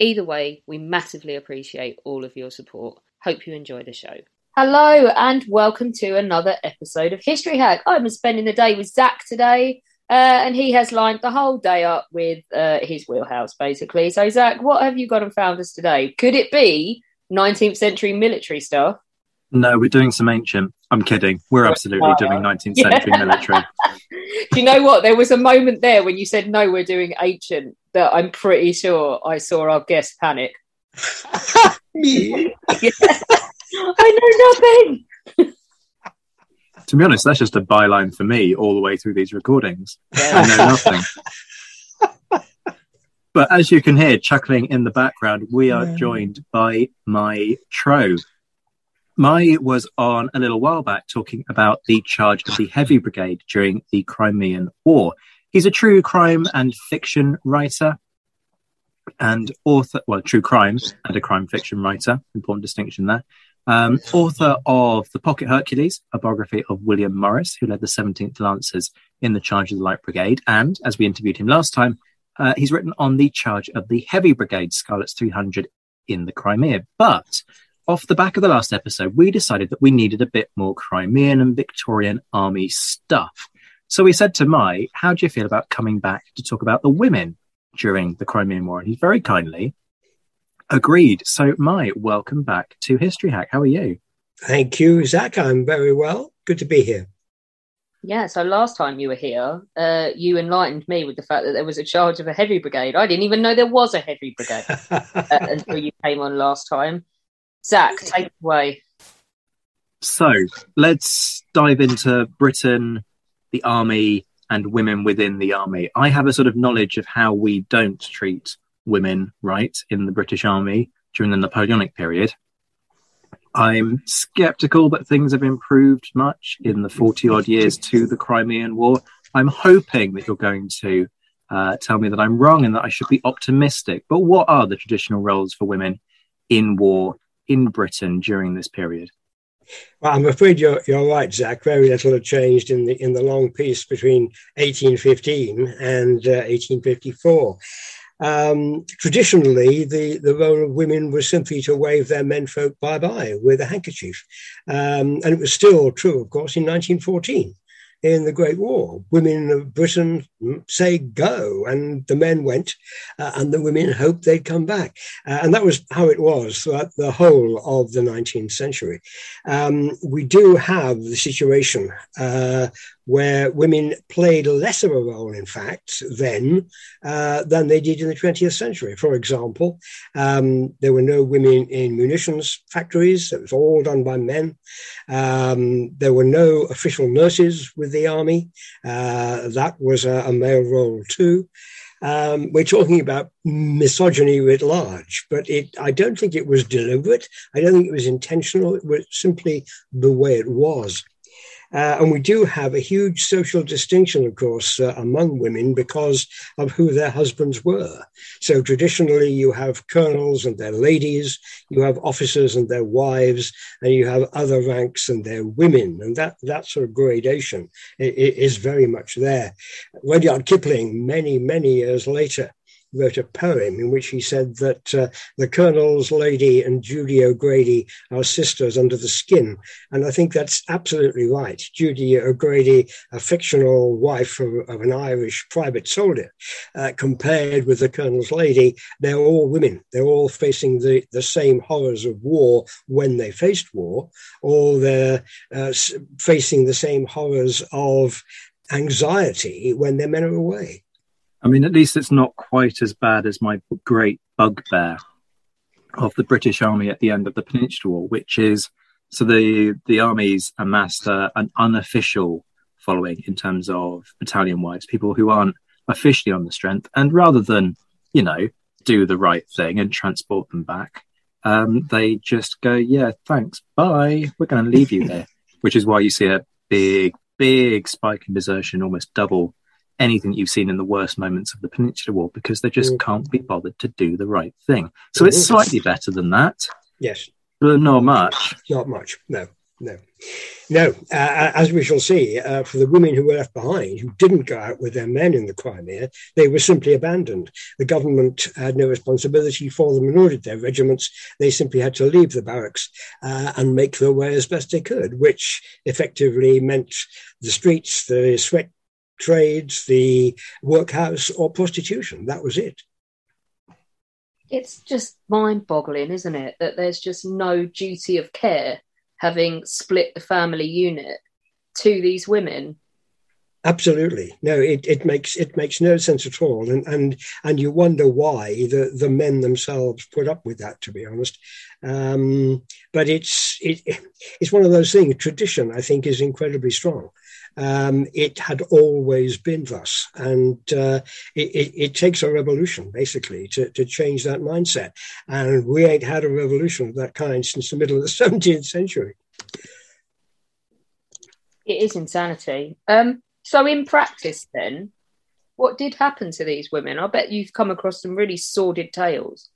Either way, we massively appreciate all of your support. Hope you enjoy the show. Hello and welcome to another episode of History Hack. I'm spending the day with Zach today, uh, and he has lined the whole day up with uh, his wheelhouse, basically. So, Zach, what have you got and found us today? Could it be 19th century military stuff? No, we're doing some ancient. I'm kidding. We're absolutely doing 19th century yeah. military. Do you know what? There was a moment there when you said, no, we're doing ancient, that I'm pretty sure I saw our guest panic. Me? yeah. I know nothing. to be honest, that's just a byline for me all the way through these recordings. Yeah. I know nothing. but as you can hear, chuckling in the background, we are joined by Mei Trow. Mei was on a little while back talking about the charge of the Heavy Brigade during the Crimean War. He's a true crime and fiction writer and author, well, true crime and a crime fiction writer. Important distinction there. Um, author of The Pocket Hercules, a biography of William Morris, who led the 17th Lancers in the charge of the Light Brigade. And as we interviewed him last time, uh, he's written on the charge of the Heavy Brigade, Scarlett's 300 in the Crimea. But off the back of the last episode, we decided that we needed a bit more Crimean and Victorian army stuff. So we said to Mei, How do you feel about coming back to talk about the women during the Crimean War? And he very kindly Agreed. So, Mei, welcome back to History Hack. How are you? Thank you, Zach. I'm very well. Good to be here. Yeah, so last time you were here, uh, you enlightened me with the fact that there was a charge of a heavy brigade. I didn't even know there was a heavy brigade uh, until you came on last time. Zach, take it away. So let's dive into Britain, the army, and women within the army. I have a sort of knowledge of how we don't treat women right in the British Army during the Napoleonic period. I'm skeptical that things have improved much in the 40 odd years to the Crimean War. I'm hoping that you're going to uh, tell me that I'm wrong and that I should be optimistic. But what are the traditional roles for women in war in Britain during this period? Well, I'm afraid you're, you're right, Zach. Very little had changed in the in the long peace between 1815 and uh, 1854. Um, traditionally, the, the role of women was simply to wave their menfolk bye bye with a handkerchief. Um, and it was still true, of course, in 1914 in the Great War. Women of Britain say go, and the men went, uh, and the women hoped they'd come back. Uh, and that was how it was throughout the whole of the 19th century. Um, we do have the situation uh, where women played less of a role, in fact, then uh, than they did in the 20th century. For example, um, there were no women in munitions factories, it was all done by men. Um, there were no official nurses with the army, uh, that was a, a, male role too. Um, we're talking about misogyny writ large, but it, I don't think it was deliberate. I don't think it was intentional. It was simply the way it was. Uh, and we do have a huge social distinction, of course, uh, among women because of who their husbands were. So traditionally, you have colonels and their ladies, you have officers and their wives, and you have other ranks and their women. And that, that sort of gradation is very much there. Rudyard Kipling, many, many years later, wrote a poem in which he said that uh, the Colonel's lady and Judy O'Grady are sisters under the skin. And I think that's absolutely right. Judy O'Grady, a fictional wife of, of an Irish private soldier, uh, compared with the Colonel's lady, they're all women. They're all facing the, the same horrors of war when they faced war, or they're uh, facing the same horrors of anxiety when their men are away. I mean, at least it's not quite as bad as my great bugbear of the British Army at the end of the Peninsular War, which is so the the armies amassed uh, an unofficial following in terms of battalion wives, people who aren't officially on the strength, and rather than you know do the right thing and transport them back, um, they just go, yeah, thanks, bye, we're going to leave you here, which is why you see a big, big spike in desertion, almost double anything you've seen in the worst moments of the Peninsular War because they just mm. can't be bothered to do the right thing. So it's mm-hmm. slightly better than that. Yes. But not much. Not much. No, no. No, uh, as we shall see, uh, for the women who were left behind, who didn't go out with their men in the Crimea, they were simply abandoned. The government had no responsibility for them and ordered their regiments. They simply had to leave the barracks uh, and make their way as best they could, which effectively meant the streets, the sweat trades, the workhouse, or prostitution. That was it. It's just mind boggling, isn't it? That there's just no duty of care having split the family unit to these women. Absolutely. No, it, it makes it makes no sense at all. And and and you wonder why the, the men themselves put up with that, to be honest. Um, but it's it, it's one of those things. Tradition, I think, is incredibly strong. Um, it had always been thus. And uh, it, it, it, takes a revolution, basically, to, to change that mindset. And we ain't had a revolution of that kind since the middle of the 17th century. It is insanity. Um, so, in practice, then, what did happen to these women? I bet you've come across some really sordid tales.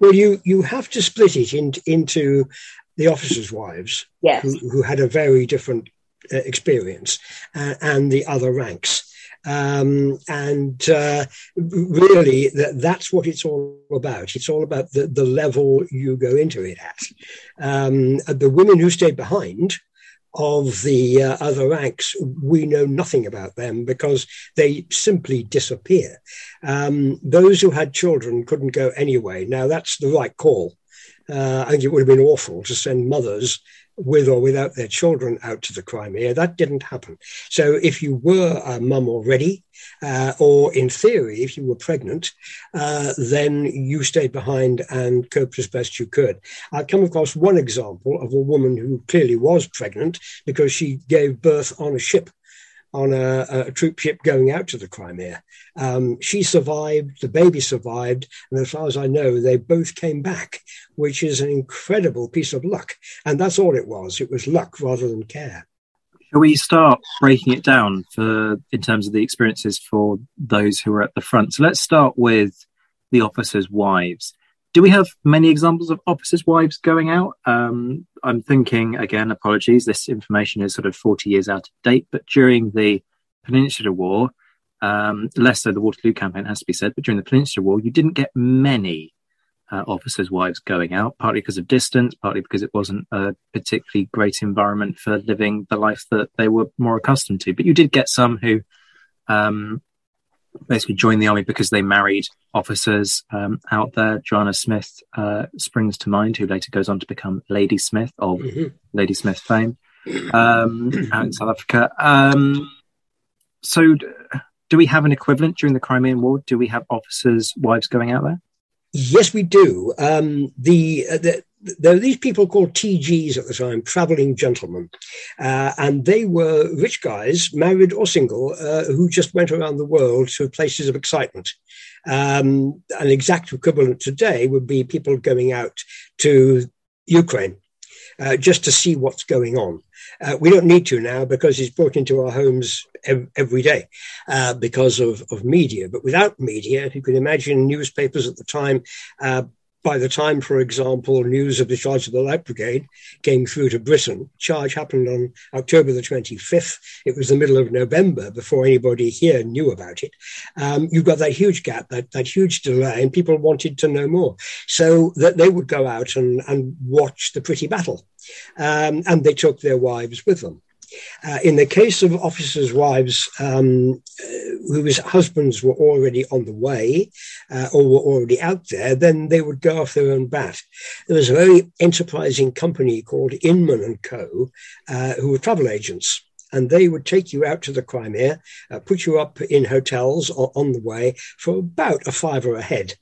Well, you you have to split it in, into the officers' wives, yes. who, who, had a very different experience uh, and the other ranks. Um, and uh, really, that, that's what it's all about. It's all about the, the level you go into it at. Um, the women who stayed behind of the uh, other ranks, we know nothing about them because they simply disappear. Um, those who had children couldn't go anyway. Now, that's the right call. Uh, I think it would have been awful to send mothers with or without their children out to the Crimea. That didn't happen. So if you were a mum already, uh, or in theory, if you were pregnant, uh, then you stayed behind and coped as best you could. I've come across one example of a woman who clearly was pregnant because she gave birth on a ship on a, a, troop ship going out to the Crimea. Um, she survived, the baby survived, and as far as I know, they both came back, which is an incredible piece of luck. And that's all it was. It was luck rather than care. Shall we start breaking it down for in terms of the experiences for those who were at the front? So let's start with the officers' wives do we have many examples of officers' wives going out? Um, I'm thinking, again, apologies, this information is sort of 40 years out of date, but during the Peninsular War, um, less so the Waterloo campaign has to be said, but during the Peninsular War, you didn't get many uh, officers' wives going out, partly because of distance, partly because it wasn't a particularly great environment for living the life that they were more accustomed to. But you did get some who um, basically joined the army because they married officers um, out there. Juana Smith uh, springs to mind, who later goes on to become Lady Smith of mm-hmm. Ladysmith fame um, out in South Africa. Um, so, do we have an equivalent during the Crimean War? Do we have officers' wives going out there? Yes, we do. Um, the, uh, the there were these people called TGs at the time, traveling gentlemen, uh, and they were rich guys, married or single, uh, who just went around the world to places of excitement. Um, an exact equivalent today would be people going out to Ukraine uh, just to see what's going on. Uh, we don't need to now because it's brought into our homes ev- every day uh, because of, of media. But without media, if you can imagine newspapers at the time uh, by the time, for example, news of the charge of the Light Brigade came through to Britain, charge happened on October the 25th. It was the middle of November before anybody here knew about it. Um, you've got that huge gap, that, that huge delay, and people wanted to know more. So that they would go out and, and watch the pretty battle. Um, and they took their wives with them. Uh, in the case of officers' wives um, uh, whose husbands were already on the way uh, or were already out there, then they would go off their own bat. There was a very enterprising company called Inman and Co., uh, who were travel agents and they would take you out to the Crimea, uh, put you up in hotels on the way for about a fiver a head.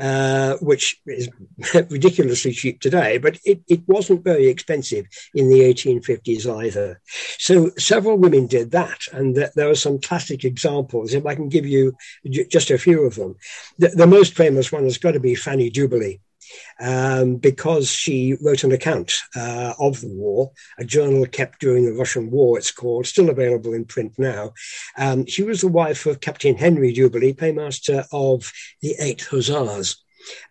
Uh, which is ridiculously cheap today, but it, it wasn't very expensive in the 1850s either. So several women did that, and th- there are some classic examples. If I can give you j- just a few of them, the, the most famous one has got to be Fanny Duberly um, because she wrote an account uh, of the war, a journal kept during the Russian War, it's called, still available in print now. Um, she was the wife of Captain Henry Duberly, paymaster of the 8th Hussars.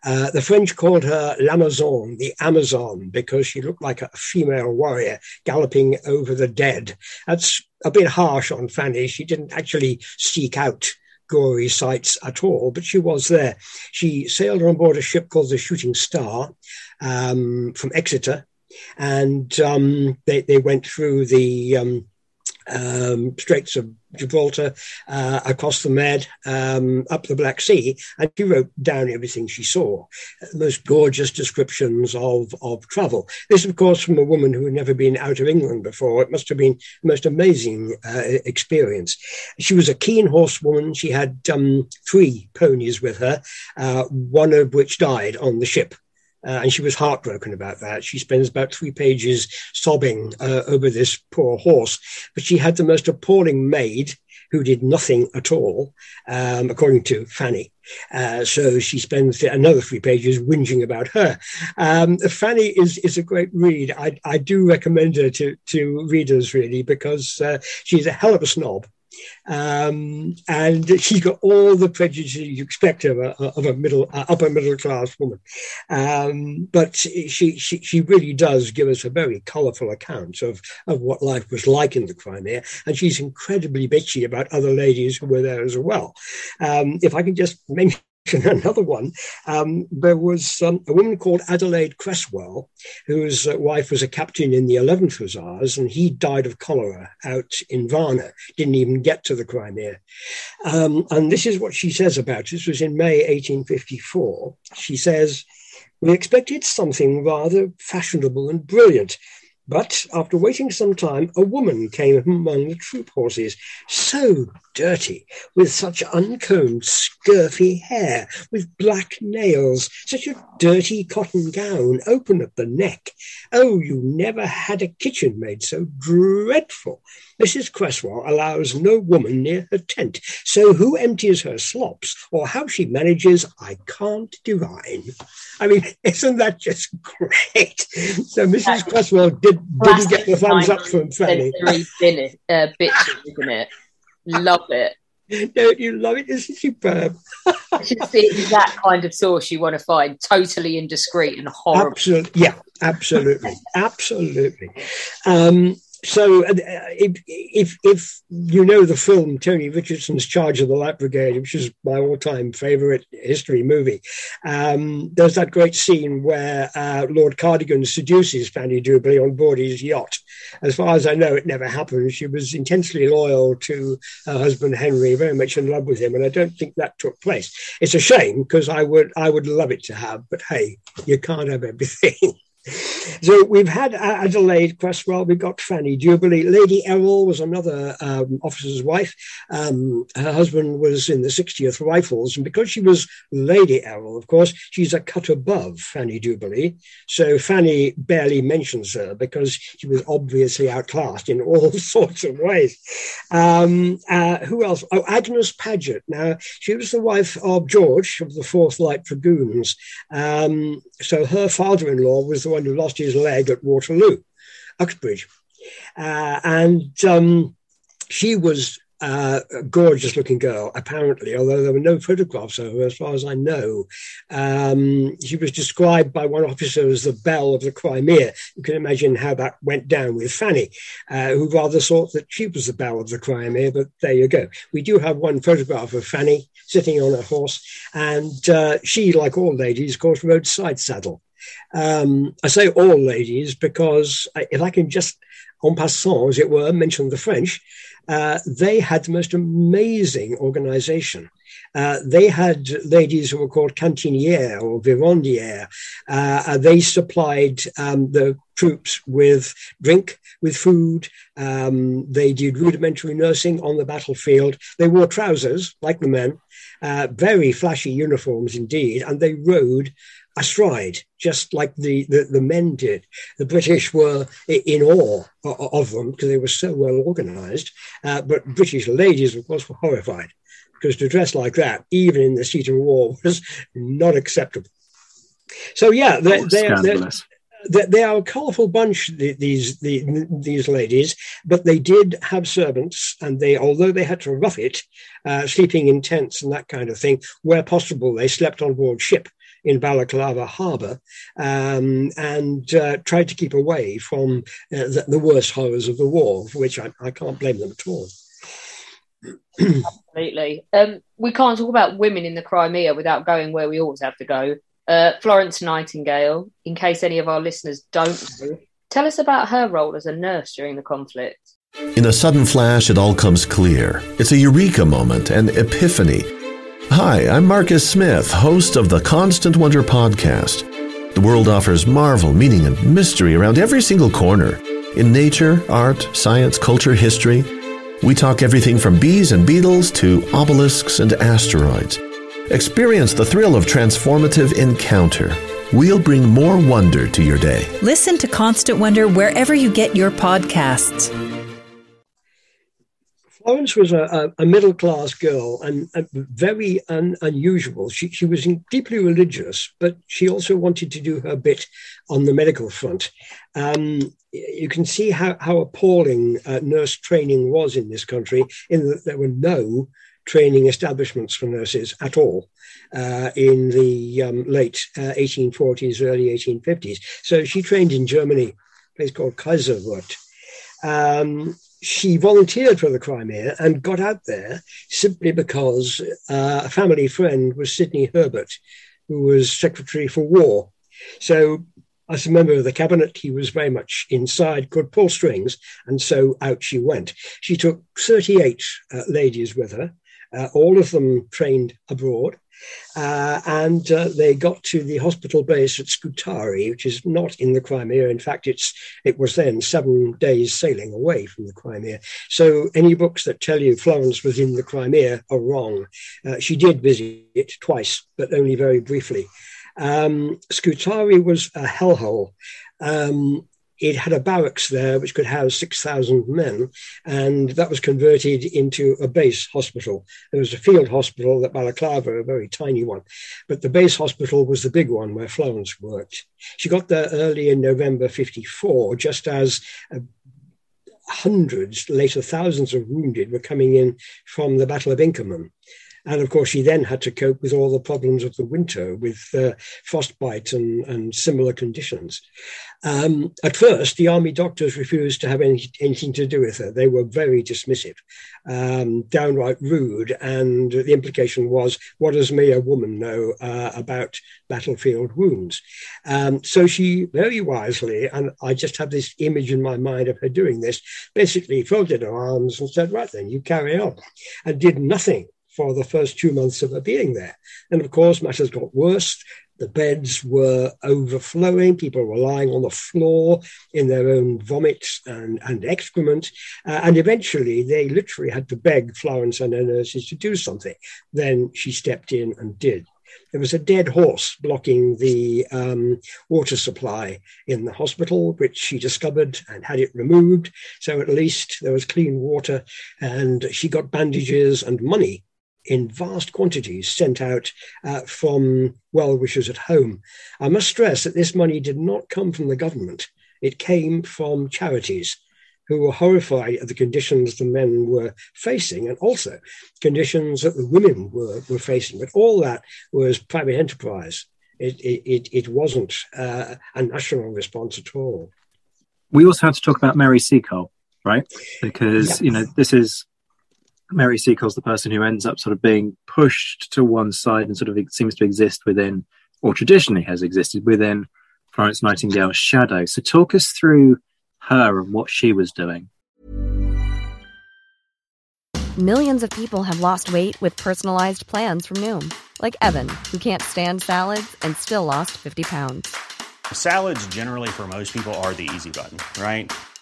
Uh, the French called her l'Amazon, the Amazon, because she looked like a female warrior galloping over the dead. That's a bit harsh on Fanny. She didn't actually seek out gory sights at all, but she was there. She sailed on board a ship called the Shooting Star um, from Exeter, and um, they, they went through the um, um, Straits of Gibraltar, uh, across the Med, um, up the Black Sea, and she wrote down everything she saw. The most gorgeous descriptions of, of travel. This, of course, from a woman who had never been out of England before. It must have been the most amazing uh, experience. She was a keen horsewoman. She had um, three ponies with her, uh, one of which died on the ship. Uh, and she was heartbroken about that. She spends about three pages sobbing uh, over this poor horse. But she had the most appalling maid who did nothing at all, um, according to Fanny. Uh, so she spends another three pages whinging about her. Um, Fanny is is a great read. I, I do recommend her to to readers really because uh, she's a hell of a snob. Um, and she's got all the prejudices you expect of a, of a middle, uh, upper middle class woman. Um, but she, she, she really does give us a very colourful account of, of what life was like in the Crimea. And she's incredibly bitchy about other ladies who were there as well. Um, if I can just mention another one. Um, there was um, a woman called Adelaide Cresswell, whose uh, wife was a captain in the 11th Hussars, and he died of cholera out in Varna, didn't even get to the Crimea. Um, and this is what she says about it. This was in May 1854. She says, We expected something rather fashionable and brilliant. But after waiting some time, a woman came among the troop horses, so dirty, with such uncombed, scurfy hair, with black nails, such a dirty cotton gown, open at the neck. Oh, you never had a kitchen maid so dreadful. Mrs. Cresswell allows no woman near her tent, so who empties her slops or how she manages, I can't divine. I mean, isn't that just great? So Mrs. Cresswell did, didn't get the thumbs up from Fanny. Dinner, uh, bitches, isn't it? Love it. Don't you love it? It's superb. it's the exact kind of source you want to find. Totally indiscreet and horrible. Absolutely. Yeah, absolutely. absolutely. Um, so uh, if, if, if you know the film Tony Richardson's Charge of the Light Brigade, which is my all-time favorite history movie, um, there's that great scene where uh, Lord Cardigan seduces Fanny Duberly on board his yacht. As far as I know, it never happened. She was intensely loyal to her husband Henry, very much in love with him, and I don't think that took place. It's a shame because I would I would love it to have, but hey, you can't have everything. So we've had Adelaide Cresswell, we've got Fanny Duberly. Lady Errol was another um, officer's wife. Um, her husband was in the 60th Rifles, and because she was Lady Errol, of course, she's a cut above Fanny Duberly. So Fanny barely mentions her because she was obviously outclassed in all sorts of ways. Um, uh, who else? Oh, Agnes Paget. Now, she was the wife of George of the 4th Light Dragoons. Um, so her father in law was the one who lost his leg at Waterloo, Uxbridge. Uh, and um, she was uh, a gorgeous looking girl, apparently, although there were no photographs of her as far as I know. Um, she was described by one officer as the belle of the Crimea. You can imagine how that went down with Fanny, uh, who rather thought that she was the belle of the Crimea, but there you go. We do have one photograph of Fanny sitting on a horse, and uh, she, like all ladies, of course, rode side saddle. Um, I say all ladies because if I can just, en passant, as it were, mention the French, uh, they had the most amazing organization. Uh, they had ladies who were called cantinières or vivandières. Uh, they supplied um, the troops with drink, with food. Um, they did rudimentary nursing on the battlefield. They wore trousers like the men, uh, very flashy uniforms indeed, and they rode astride, just like the, the, the, men did. The British were in awe of them because they were so well organized. Uh, but British ladies, of course, were horrified because to dress like that, even in the seat of war, was not acceptable. So, yeah, they're, they're, they're, they are a colourful bunch, these the, these ladies, but they did have servants, and they, although they had to rough it, uh, sleeping in tents and that kind of thing, where possible, they slept on board ship in Balaclava harbour um, and uh, tried to keep away from uh, the, the, worst horrors of the war, for which I, I can't blame them at all. Absolutely. Um, we can't talk about women in the Crimea without going where we always have to go. Uh, Florence Nightingale, in case any of our listeners don't know, tell us about her role as a nurse during the conflict. In a sudden flash, it all comes clear. It's a eureka moment, an epiphany Hi, I'm Marcus Smith, host of the Constant Wonder podcast. The world offers marvel, meaning, and mystery around every single corner. In nature, art, science, culture, history, we talk everything from bees and beetles to obelisks and asteroids. Experience the thrill of transformative encounter. We'll bring more wonder to your day. Listen to Constant Wonder wherever you get your podcasts. Florence was a, a middle class girl and very un, unusual. She, she was deeply religious, but she also wanted to do her bit on the medical front. Um, you can see how, how appalling uh, nurse training was in this country, in that there were no training establishments for nurses at all uh, in the um, late uh, 1840s, early 1850s. So she trained in Germany, a place called Kaiserswerth. Um, she volunteered for the Crimea and got out there simply because uh, a family friend was Sidney Herbert, who was Secretary for War. So, as a member of the cabinet, he was very much inside, could pull strings, and so out she went. She took 38 uh, ladies with her, uh, all of them trained abroad. Uh, and uh, they got to the hospital base at Scutari, which is not in the Crimea. In fact, it's it was then seven days sailing away from the Crimea. So any books that tell you Florence was in the Crimea are wrong. Uh, she did visit it twice, but only very briefly. Um, Scutari was a hellhole. Um, it had a barracks there which could house 6,000 men, and that was converted into a base hospital. There was a field hospital at Balaclava, a very tiny one, but the base hospital was the big one where Florence worked. She got there early in November 54, just as uh, hundreds, later thousands of wounded were coming in from the Battle of Inkerman. And of course, she then had to cope with all the problems of the winter with uh, frostbite and, and similar conditions. Um, at first, the army doctors refused to have any, anything to do with her. They were very dismissive, um, downright rude. And the implication was, what does me, a woman, know uh, about battlefield wounds? Um, so she very wisely, and I just have this image in my mind of her doing this, basically folded her arms and said, right then, you carry on, and did nothing for the first two months of her being there. And of course, matters got worse. The beds were overflowing. People were lying on the floor in their own vomit and, and excrement. Uh, and eventually, they literally had to beg Florence and her nurses to do something. Then she stepped in and did. There was a dead horse blocking the um, water supply in the hospital, which she discovered and had it removed. So at least there was clean water, and she got bandages and money in vast quantities sent out uh, from well wishers at home. I must stress that this money did not come from the government, it came from charities who were horrified at the conditions the men were facing and also conditions that the women were, were facing. But all that was private enterprise. It, it, it wasn't uh, a national response at all. We also had to talk about Mary Seacole, right? Because, yeah. you know, this is Mary Seacole's the person who ends up sort of being pushed to one side and sort of seems to exist within, or traditionally has existed within Florence Nightingale's shadow. So talk us through her and what she was doing. Millions of people have lost weight with personalized plans from Noom, like Evan, who can't stand salads and still lost 50 pounds. Salads, generally, for most people, are the easy button, right?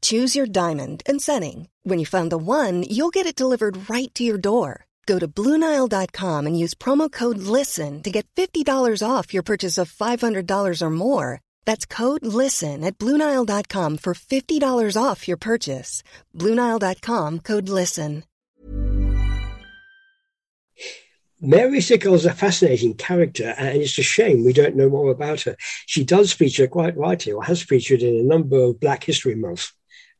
Choose your diamond and setting. When you find the one, you'll get it delivered right to your door. Go to Bluenile.com and use promo code LISTEN to get $50 off your purchase of $500 or more. That's code LISTEN at Bluenile.com for $50 off your purchase. Bluenile.com code LISTEN. Mary Seacole is a fascinating character, and it's a shame we don't know more about her. She does feature quite rightly, or has featured in a number of Black History Month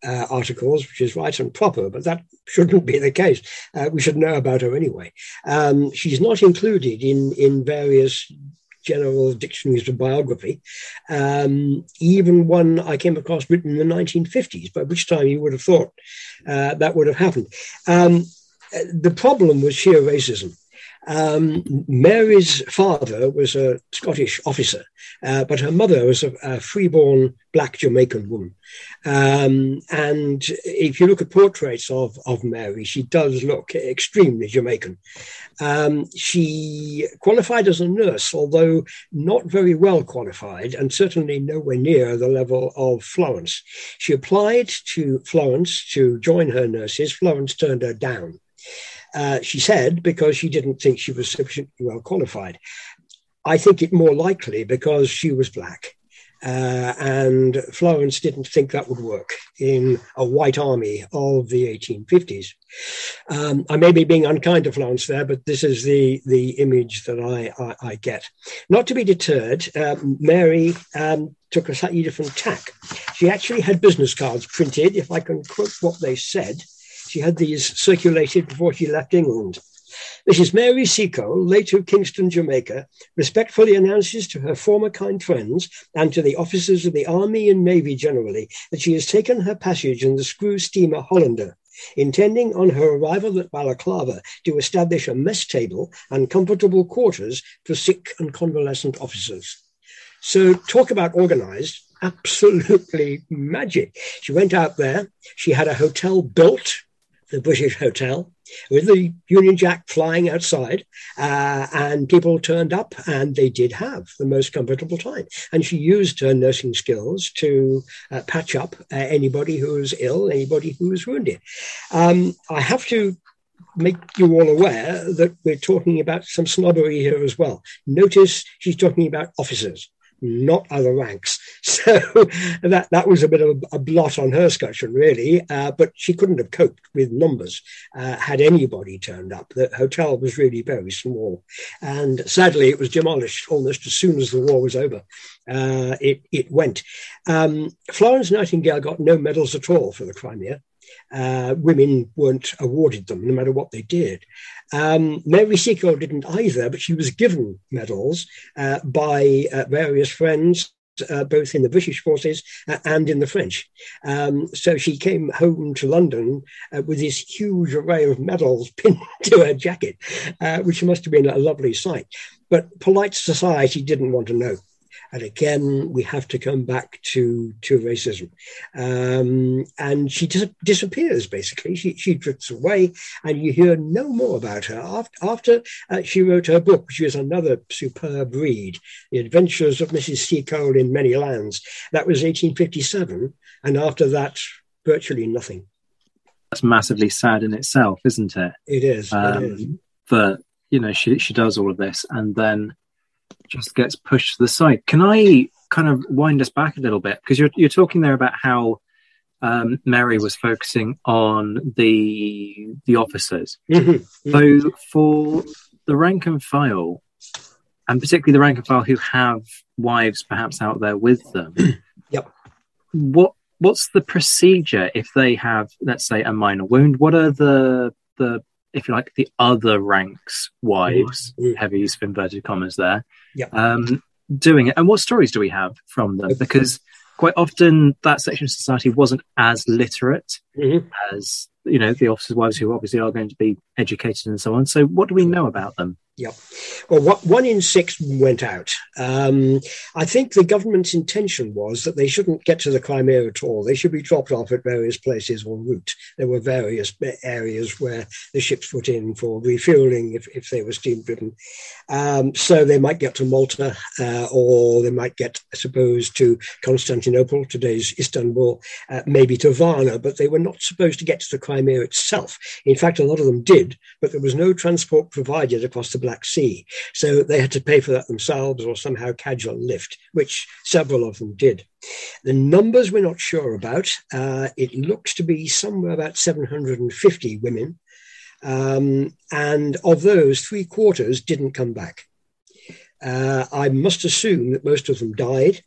uh, articles, which is right and proper, but that shouldn't be the case. Uh, we should know about her anyway. Um, she's not included in, in various general dictionaries of biography, um, even one I came across written in the 1950s, by which time you would have thought uh, that would have happened. Um, the problem was sheer racism. Um, Mary's father was a Scottish officer, uh, but her mother was a, a freeborn black Jamaican woman. Um, and if you look at portraits of, of Mary, she does look extremely Jamaican. Um, she qualified as a nurse, although not very well qualified, and certainly nowhere near the level of Florence. She applied to Florence to join her nurses. Florence turned her down. Uh, she said because she didn't think she was sufficiently well qualified. I think it more likely because she was black. Uh, and Florence didn't think that would work in a white army of the 1850s. Um, I may be being unkind to Florence there, but this is the, the image that I, I, I get. Not to be deterred, um, Mary um, took a slightly different tack. She actually had business cards printed, if I can quote what they said. She had these circulated before she left England. Mrs. Mary Seacole, late of Kingston, Jamaica, respectfully announces to her former kind friends and to the officers of the Army and Navy generally that she has taken her passage in the screw steamer Hollander, intending on her arrival at Balaclava to establish a mess table and comfortable quarters for sick and convalescent officers. So, talk about organized, absolutely magic. She went out there, she had a hotel built the British Hotel with the Union Jack flying outside, uh, and people turned up, and they did have the most comfortable time. And she used her nursing skills to uh, patch up uh, anybody who was ill, anybody who was wounded. Um, I have to make you all aware that we're talking about some snobbery here as well. Notice she's talking about officers not other ranks. So that that was a bit of a, blot on her scutcheon, really. Uh, but she couldn't have coped with numbers uh, had anybody turned up. The hotel was really very small, and sadly, it was demolished almost as soon as the war was over. Uh, it it went. Um, Florence Nightingale got no medals at all for the Crimea. Uh, women weren't awarded them, no matter what they did. Um, Mary Seacole didn't either, but she was given medals uh, by uh, various friends. Uh, both in the British forces uh, and in the French. Um, so she came home to London uh, with this huge array of medals pinned to her jacket, which must have been a lovely sight. But polite society didn't want to know And again, we have to come back to, to racism. Um, and she dis- disappears, basically. She, she drifts away, and you hear no more about her. After, after uh, she wrote her book, which is another superb read, The Adventures of Mrs. Seacole in Many Lands, that was 1857. And after that, virtually nothing. That's massively sad in itself, isn't it? It is. Um, it is. But, you know, she, she does all of this and then just gets pushed to the side. Can I kind of wind us back a little bit? Because you're, you're talking there about how um, Mary was focusing on the the officers. Mm-hmm. So for the rank and file, and particularly the rank and file who have wives perhaps out there with them, yep. What what's the procedure if they have, let's say, a minor wound? What are the the if you like, the other ranks wives, mm-hmm. heavy use of inverted commas there, yep. um, doing it. And what stories do we have from them? Because quite often that section of society wasn't as literate mm-hmm. as, you know, the officers' wives who obviously are going to be educated and so on. So what do we know about them? Yep. Well, what, one in six went out. Um, I think the government's intention was that they shouldn't get to the Crimea at all. They should be dropped off at various places en route. There were various areas where the ships put in for refueling if, if they were steam driven. Um, so they might get to Malta uh, or they might get, I suppose, to Constantinople, today's Istanbul, uh, maybe to Varna, but they were not supposed to get to the Crimea itself. In fact, a lot of them did, but there was no transport provided across the Black Sea. So they had to pay for that themselves or somehow a lift, which several of them did. The numbers we're not sure about. Uh, it looks to be somewhere about 750 women. Um, and of those, three quarters didn't come back. Uh, I must assume that most of them died.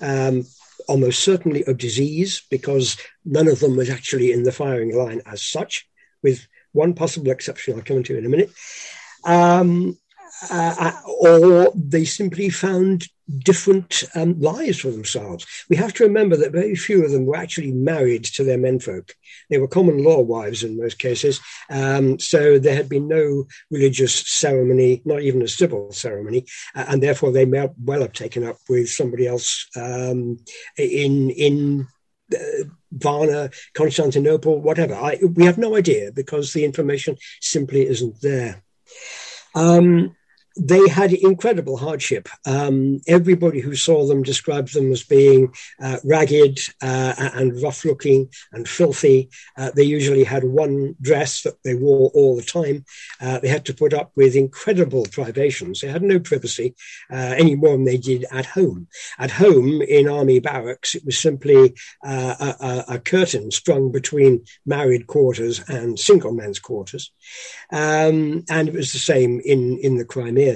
Um, almost certainly of disease because none of them was actually in the firing line as such, with one possible exception I'll come to in a minute um, uh, uh, or they simply found different um, lives for themselves. We have to remember that very few of them were actually married to their menfolk. They were common law wives in most cases. Um, so there had been no religious ceremony, not even a civil ceremony, uh, and therefore they may well have taken up with somebody else um, in in. Uh, Varna, Constantinople, whatever. I, we have no idea because the information simply isn't there. Um, they had incredible hardship. Um, everybody who saw them described them as being uh, ragged uh, and rough looking and filthy. Uh, they usually had one dress that they wore all the time. Uh, they had to put up with incredible privations. They had no privacy uh, any more than they did at home. At home in army barracks, it was simply uh, a, a, curtain strung between married quarters and single men's quarters. Um, and it was the same in, in the Crimea.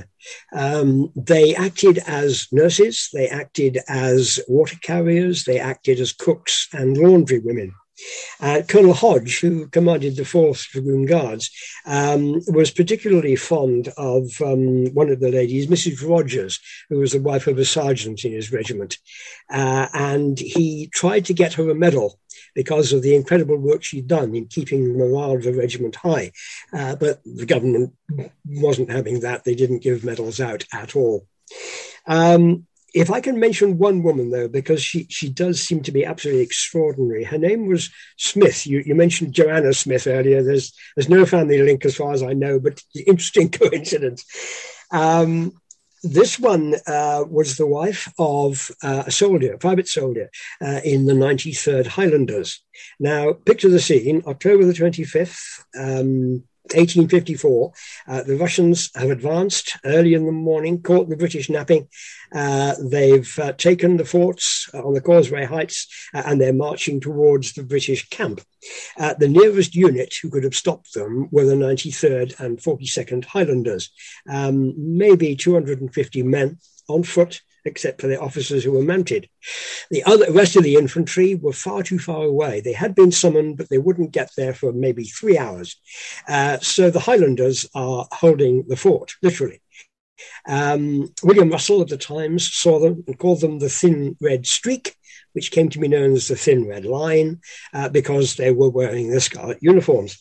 Um, they acted as nurses, they acted as water carriers, they acted as cooks and laundry women. Uh, Colonel Hodge, who commanded the 4th Dragoon Guards, um, was particularly fond of um, one of the ladies, Mrs. Rogers, who was the wife of a sergeant in his regiment. Uh, and he tried to get her a medal because of the incredible work she'd done in keeping the morale of the regiment high. Uh, but the government wasn't having that. They didn't give medals out at all. Um, if I can mention one woman though, because she, she does seem to be absolutely extraordinary. Her name was Smith. You, you mentioned Juana Smith earlier. There's there's no family link as far as I know, but interesting coincidence. Um, this one uh, was the wife of uh, a soldier, a private soldier, uh, in the 93rd Highlanders. Now, picture the scene October the 25th, um, 1854, uh, the Russians have advanced early in the morning, caught the British napping. Uh, they've uh, taken the forts on the Causeway Heights uh, and they're marching towards the British camp. Uh, the nearest unit who could have stopped them were the 93rd and 42nd Highlanders, um, maybe 250 men on foot except for the officers who were mounted. The other rest of the infantry were far too far away. They had been summoned, but they wouldn't get there for maybe three hours. Uh, so the Highlanders are holding the fort, literally. Um, William Russell of the Times saw them and called them the Thin Red Streak, which came to be known as the Thin Red Line uh, because they were wearing the scarlet uniforms.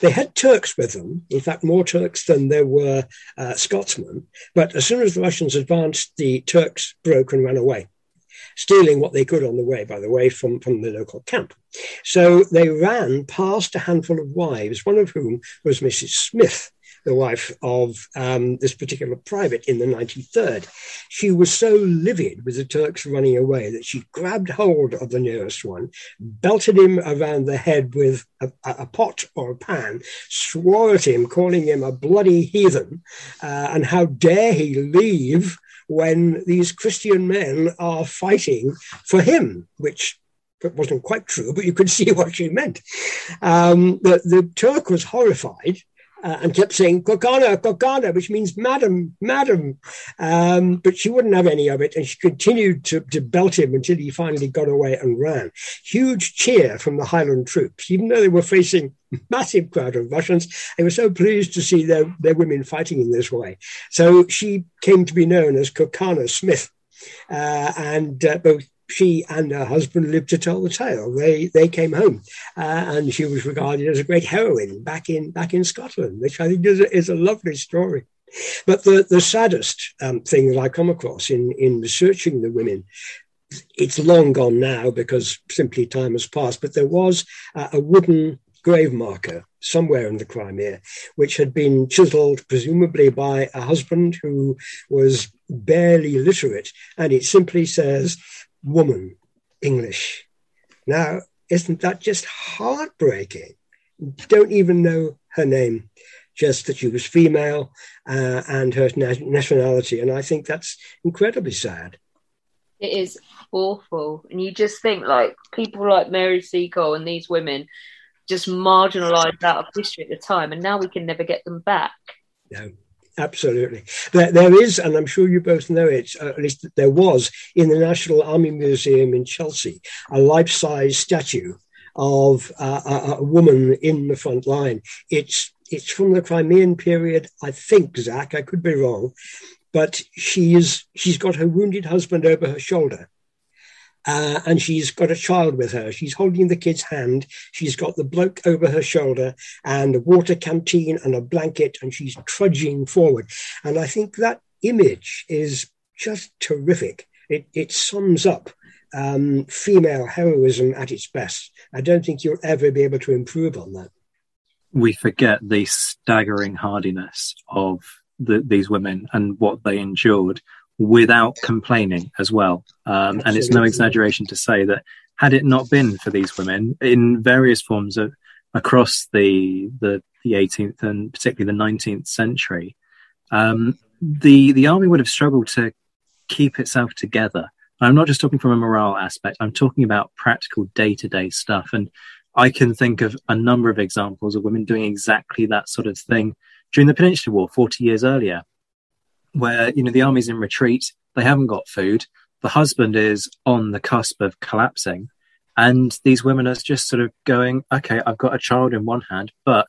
They had Turks with them, in fact, more Turks than there were uh, Scotsmen. But as soon as the Russians advanced, the Turks broke and ran away, stealing what they could on the way, by the way, from, from the local camp. So they ran past a handful of wives, one of whom was Mrs. Smith, the wife of um, this particular private in the 93rd. She was so livid with the Turks running away that she grabbed hold of the nearest one, belted him around the head with a, a pot or a pan, swore at him, calling him a bloody heathen, uh, and how dare he leave when these Christian men are fighting for him, which it wasn't quite true, but you could see what she meant. Um, the, the Turk was horrified uh, and kept saying Kokana, Kokana, which means madam, madam. Um, but she wouldn't have any of it, and she continued to, to belt him until he finally got away and ran. Huge cheer from the Highland troops, even though they were facing massive crowd of Russians. They were so pleased to see their, their women fighting in this way. So she came to be known as Kokana Smith. Uh, and uh, both she and her husband lived to tell the tale. They they came home, uh, and she was regarded as a great heroine back in back in Scotland, which I think is a, is a lovely story. But the the saddest um, thing that I come across in in researching the women. It's long gone now because simply time has passed. But there was uh, a wooden grave marker somewhere in the Crimea, which had been chiseled presumably by a husband who was barely literate. And it simply says, woman, English. Now, isn't that just heartbreaking? Don't even know her name, just that she was female uh, and her nationality. And I think that's incredibly sad. It is awful. And you just think like people like Mary Seacole and these women just marginalized out of history at the time. And now we can never get them back. No. Absolutely. There, there is, and I'm sure you both know it, uh, at least there was in the National Army Museum in Chelsea, a life size statue of uh, a, a, woman in the front line. It's, it's from the Crimean period, I think, Zach, I could be wrong, but she is, she's got her wounded husband over her shoulder uh, and she's got a child with her. She's holding the kid's hand. She's got the bloke over her shoulder and a water canteen and a blanket, and she's trudging forward. And I think that image is just terrific. It, it sums up um, female heroism at its best. I don't think you'll ever be able to improve on that. We forget the staggering hardiness of the, these women and what they endured without complaining as well. Um, and it's no exaggeration to say that had it not been for these women in various forms of across the the, the 18th and particularly the 19th century, um, the the army would have struggled to keep itself together. I'm not just talking from a morale aspect. I'm talking about practical day to day stuff. And I can think of a number of examples of women doing exactly that sort of thing during the Peninsular War 40 years earlier where you know the army's in retreat, they haven't got food, the husband is on the cusp of collapsing, and these women are just sort of going, okay, I've got a child in one hand, but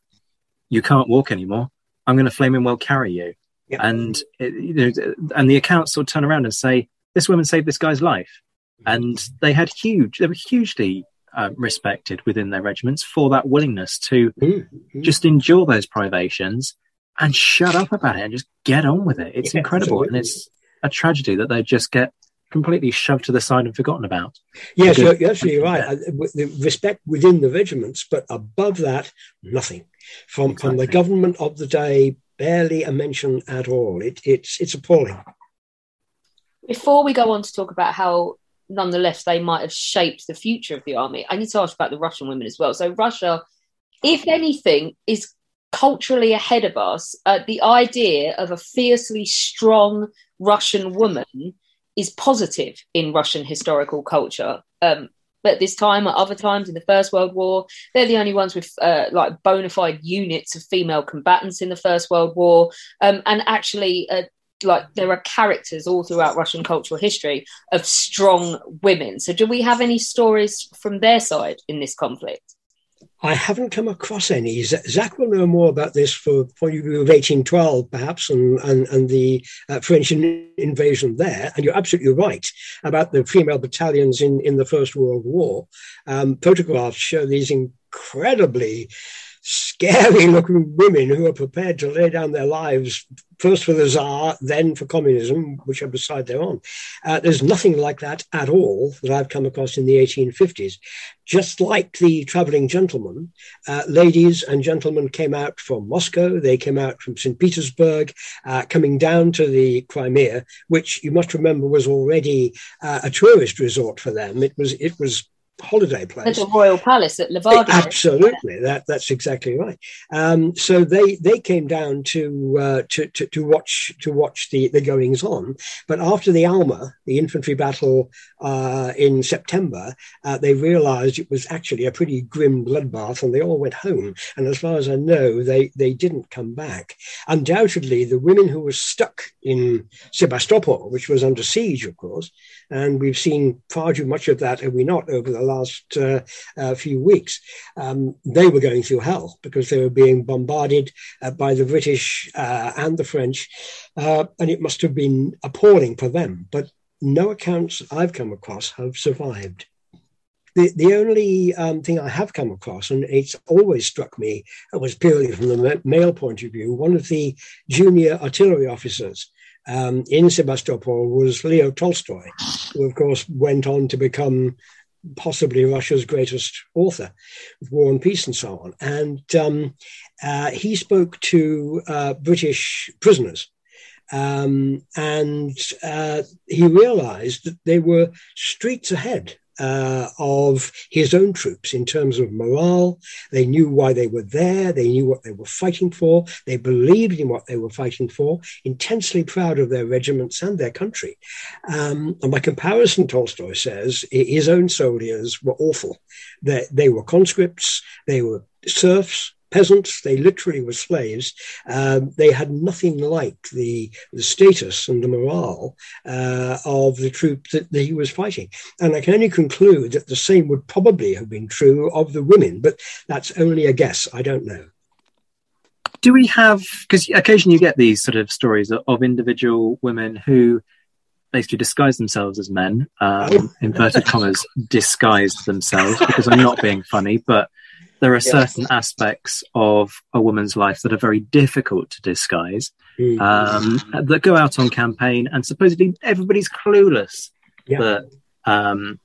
you can't walk anymore. I'm going to flame flaming well carry you, yeah. and it, you know, and the accounts sort of turn around and say this woman saved this guy's life, and they had huge, they were hugely uh, respected within their regiments for that willingness to mm-hmm. just endure those privations and shut up about it and just get on with it. It's yeah, incredible. Absolutely. And it's a tragedy that they just get completely shoved to the side and forgotten about. Yes, you're, you're absolutely right. Uh, the respect within the regiments, but above that, nothing. From, exactly. from the government of the day, barely a mention at all. It, it's, it's appalling. Before we go on to talk about how nonetheless they might have shaped the future of the army, I need to ask about the Russian women as well. So Russia, if anything, is culturally ahead of us, uh, the idea of a fiercely strong Russian woman is positive in Russian historical culture. Um, but this time, at other times in the First World War, they're the only ones with uh, like bona fide units of female combatants in the First World War. Um, and actually, uh, like there are characters all throughout Russian cultural history of strong women. So, do we have any stories from their side in this conflict? I haven't come across any. Zach will know more about this for point of view of 1812, perhaps, and, and, and the uh, French invasion there. And you're absolutely right about the female battalions in, in the First World War. Um, photographs show these incredibly scary looking women who are prepared to lay down their lives first for the Tsar, then for communism, whichever side they're on. Uh, there's nothing like that at all that I've come across in the 1850s. Just like the traveling gentlemen, uh, ladies and gentlemen came out from Moscow, they came out from St. Petersburg, uh, coming down to the Crimea, which you must remember was already uh, a tourist resort for them. It was, it was holiday place. There's a royal palace at Livadia. Absolutely, that that's exactly right. Um, so they they came down to, uh, to, to to watch to watch the the goings on. But after the Alma, the infantry battle uh, in September, uh, they realised it was actually a pretty grim bloodbath, and they all went home. And as far as I know, they they didn't come back. Undoubtedly, the women who were stuck in Sebastopol, which was under siege, of course, and we've seen far too much of that, have we not, over the last uh, uh, few weeks. Um, they were going through hell because they were being bombarded uh, by the British uh, and the French, uh, and it must have been appalling for them. But no accounts I've come across have survived. The, the only um, thing I have come across, and it's always struck me, was purely from the male point of view, one of the junior artillery officers um, in Sebastopol was Leo Tolstoy, who, of course, went on to become possibly Russia's greatest author War and Peace and so on. And um, uh, he spoke to uh, British prisoners. Um, and uh, he realized that they were streets ahead uh, of his own troops in terms of morale. They knew why they were there. They knew what they were fighting for. They believed in what they were fighting for, intensely proud of their regiments and their country. Um, and by comparison, Tolstoy says his own soldiers were awful. They, they were conscripts, they were serfs, peasants. They literally were slaves. Um, they had nothing like the, the status and the morale uh, of the troop that, that he was fighting. And I can only conclude that the same would probably have been true of the women, but that's only a guess. I don't know. Do we have, because occasionally you get these sort of stories of, individual women who basically disguise themselves as men, um, oh. inverted commas, disguised themselves, because I'm not being funny, but there are yes. certain aspects of a woman's life that are very difficult to disguise, mm. um, that go out on campaign, and supposedly everybody's clueless yeah. that um,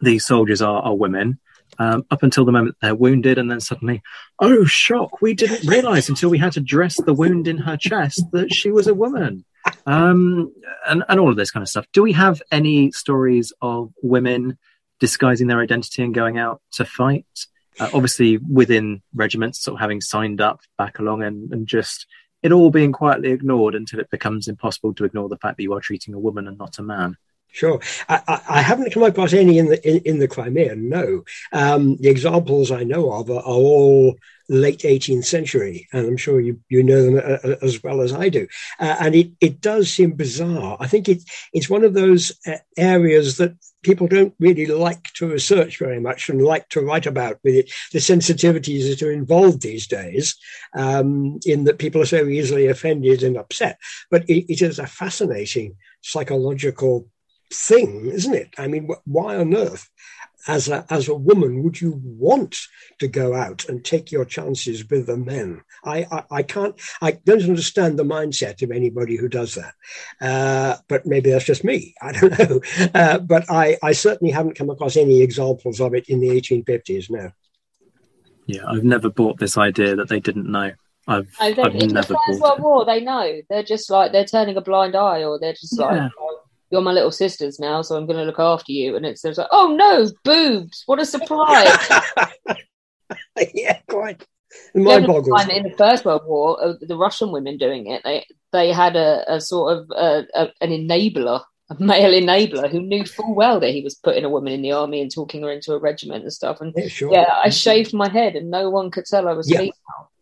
these soldiers are, are women. Um, up until the moment they're wounded, and then suddenly, oh, shock! We didn't realize until we had to dress the wound in her chest that she was a woman, um, and, and all of this kind of stuff. Do we have any stories of women disguising their identity and going out to fight? Uh, obviously within regiments sort of having signed up back along and, and just it all being quietly ignored until it becomes impossible to ignore the fact that you are treating a woman and not a man. Sure, I, I, haven't come across any in the in, in the Crimea. No, um, the examples I know of are, are, all late 18th century, and I'm sure you you know them uh, uh, as well as I do. Uh, and it it does seem bizarre. I think it it's one of those uh, areas that people don't really like to research very much and like to write about with it the sensitivities that are involved these days um, in that people are so easily offended and upset. But it, it is a fascinating psychological thing isn't it i mean why on earth as a, as a woman, would you want to go out and take your chances with the men? I, I, I can't, I don't understand the mindset of anybody who does that. Uh, but maybe that's just me. I don't know. Uh, but I, I certainly haven't come across any examples of it in the 1850s, no. Yeah, I've never bought this idea that they didn't know. I've, I've in never the First World War, they know. They're just like they're turning a blind eye, or they're just like, oh, you're my little sisters now, so I'm going to look after you. And it's, it's like, oh no, boobs! What a surprise! yeah, quite. Mind boggles. In the First World War, uh, the Russian women doing it, they they had a, a sort of uh, a, an enabler male enabler who knew full well that he was putting a woman in the army and talking her into a regiment and stuff. And yeah, sure. yeah I shaved my head and no one could tell I was yeah. female.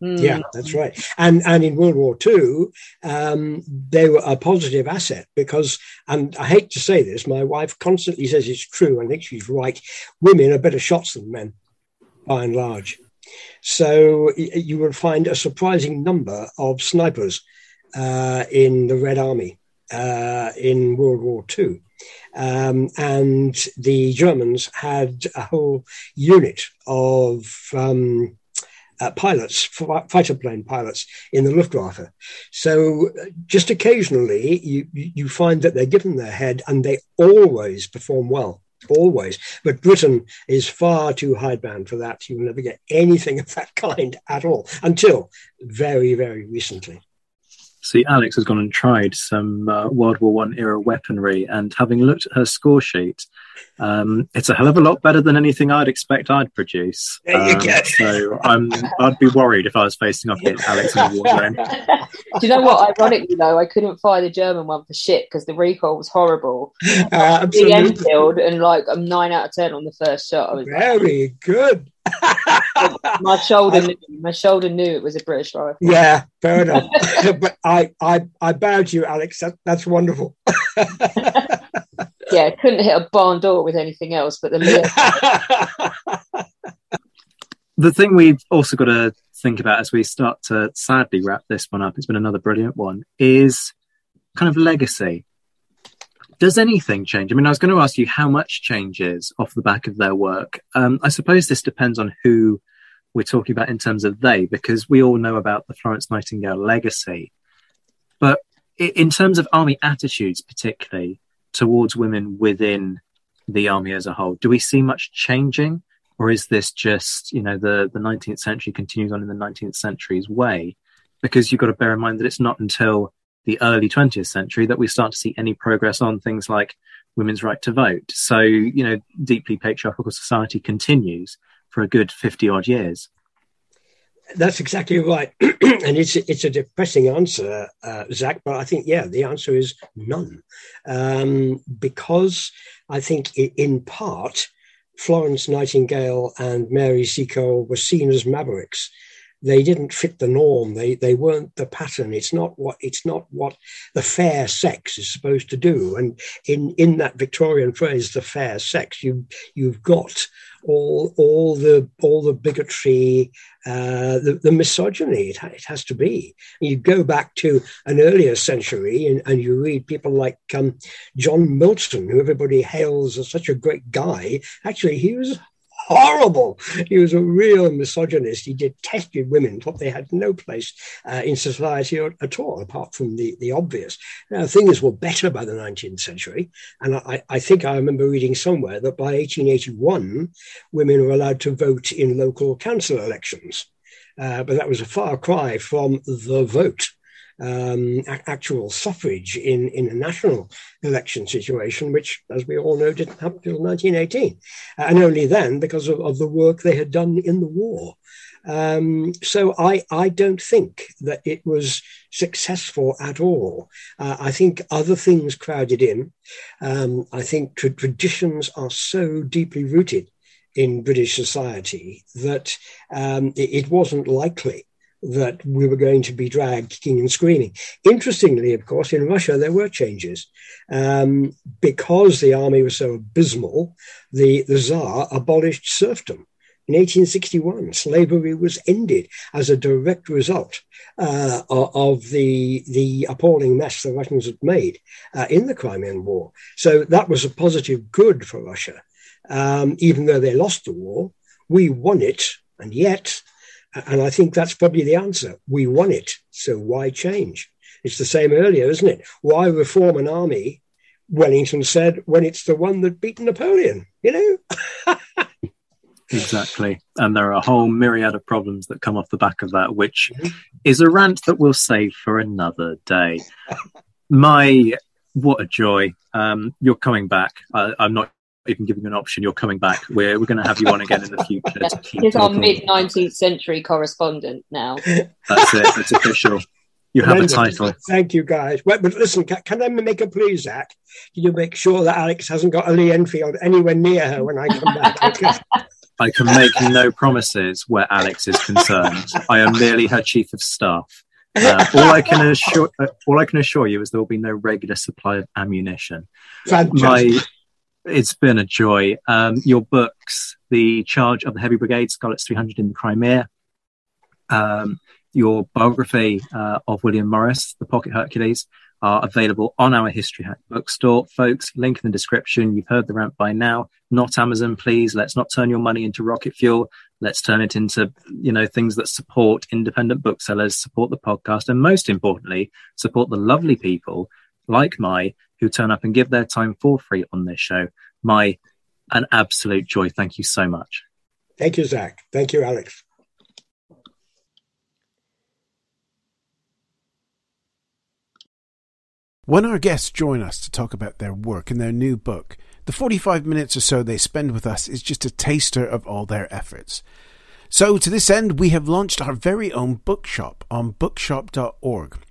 Mm. Yeah, that's right. And and in World War II, um, they were a positive asset because, and I hate to say this, my wife constantly says it's true. I think she's right. Women are better shots than men, by and large. So you will find a surprising number of snipers uh, in the Red Army uh, in World War II. Um, and the Germans had a whole unit of um, uh, pilots, fighter plane pilots in the Luftwaffe. So uh, just occasionally you, you find that they're given their head and they always perform well. Always, but Britain is far too hidebound for that. You will never get anything of that kind at all until very, very recently. See, Alex has gone and tried some uh, World War One era weaponry, and having looked at her score sheet, um, it's a hell of a lot better than anything I'd expect I'd produce. Um, so I'm, I'd be worried if I was facing off against Alex in a war zone. Do you know what? Ironically, though, I couldn't fire the German one for shit because the recoil was horrible. Uh, the Enfield, and like I'm nine out of ten on the first shot. I was very like, good. my shoulder, knew, my shoulder knew it was a British rifle. Yeah, fair enough. but I, I, I bow to you, Alex. That, that's wonderful. Yeah, couldn't hit a barn door with anything else but the the thing we've also got to think about as we start to sadly wrap this one up, it's been another brilliant one, is kind of legacy. Does anything change? I mean, I was going to ask you how much changes off the back of their work. Um, I suppose this depends on who we're talking about in terms of they, because we all know about the Florence Nightingale legacy. But in terms of army attitudes, particularly towards women within the army as a whole, do we see much changing? Or is this just, you know, the, the 19th century continues on in the 19th century's way? Because you've got to bear in mind that it's not until the early 20th century that we start to see any progress on things like women's right to vote. So, you know, deeply patriarchal society continues for a good 50 odd years. That's exactly right, and it's it's a depressing answer, uh, Zach. But I think yeah, the answer is none, um, because I think in part Florence Nightingale and Mary Seacole were seen as mavericks they didn't fit the norm. They they weren't the pattern. It's not what it's not what the fair sex is supposed to do. And in in that Victorian phrase, the fair sex, you you've got all all the all the bigotry, uh, the, the misogyny. It, it, has to be. You go back to an earlier century, and, and you read people like um, John Milton, who everybody hails as such a great guy. Actually, he was horrible. He was a real misogynist. He detested women, thought they had no place uh, in society at all, apart from the, the obvious. Now, things were better by the 19th century. And I, I think I remember reading somewhere that by 1881, women were allowed to vote in local council elections. Uh, but that was a far cry from the vote um, actual suffrage in, in a national election situation, which, as we all know, didn't happen until 1918. And only then because of, of the work they had done in the war. Um, so I, I don't think that it was successful at all. Uh, I think other things crowded in. Um, I think tra- traditions are so deeply rooted in British society that um, it, it, wasn't likely that we were going to be dragged kicking and screaming. Interestingly, of course, in Russia, there were changes. Um, because the army was so abysmal, the, the Tsar abolished serfdom. In 1861, slavery was ended as a direct result uh, of the, the appalling mess the Russians had made uh, in the Crimean War. So that was a positive good for Russia. Um, even though they lost the war, we won it, and yet and I think that's probably the answer. We won it, so why change? It's the same earlier, isn't it? Why reform an army? Wellington said, when it's the one that beat Napoleon, you know? exactly. And there are a whole myriad of problems that come off the back of that, which mm-hmm. is a rant that we'll save for another day. Mei, what a joy. Um, you're coming back. I, I'm not even giving you an option. You're coming back. We're we're going to have you on again in the future. He's our mid 19th century correspondent now. That's it. It's official. You have a title. Thank you, guys. But, but listen, can, can, I make a plea, Zach? Can you make sure that Alex hasn't got a Lee Enfield anywhere near her when I come back? Okay. I can make no promises where Alex is concerned. I am merely her chief of staff. Uh, all I can assure, uh, all I can assure you is there will be no regular supply of ammunition. Fantastic. Mei it's been a joy. Um, your books, The Charge of the Heavy Brigade, Scarlett's 300 in the Crimea, um, your biography uh, of William Morris, The Pocket Hercules, are available on our History Hack bookstore. Folks, link in the description. You've heard the rant by now. Not Amazon, please. Let's not turn your money into rocket fuel. let's turn it into you know things that support independent booksellers support the podcast and most importantly support the lovely people like Mei who turn up and give their time for free on this show. Mei an absolute joy. Thank you so much. Thank you zach. Thank you alex. When our guests join us to talk about their work and their new book, the 45 minutes or so they spend with us is just a taster of all their efforts. So, to this end, we have launched our very own bookshop on bookshop.org,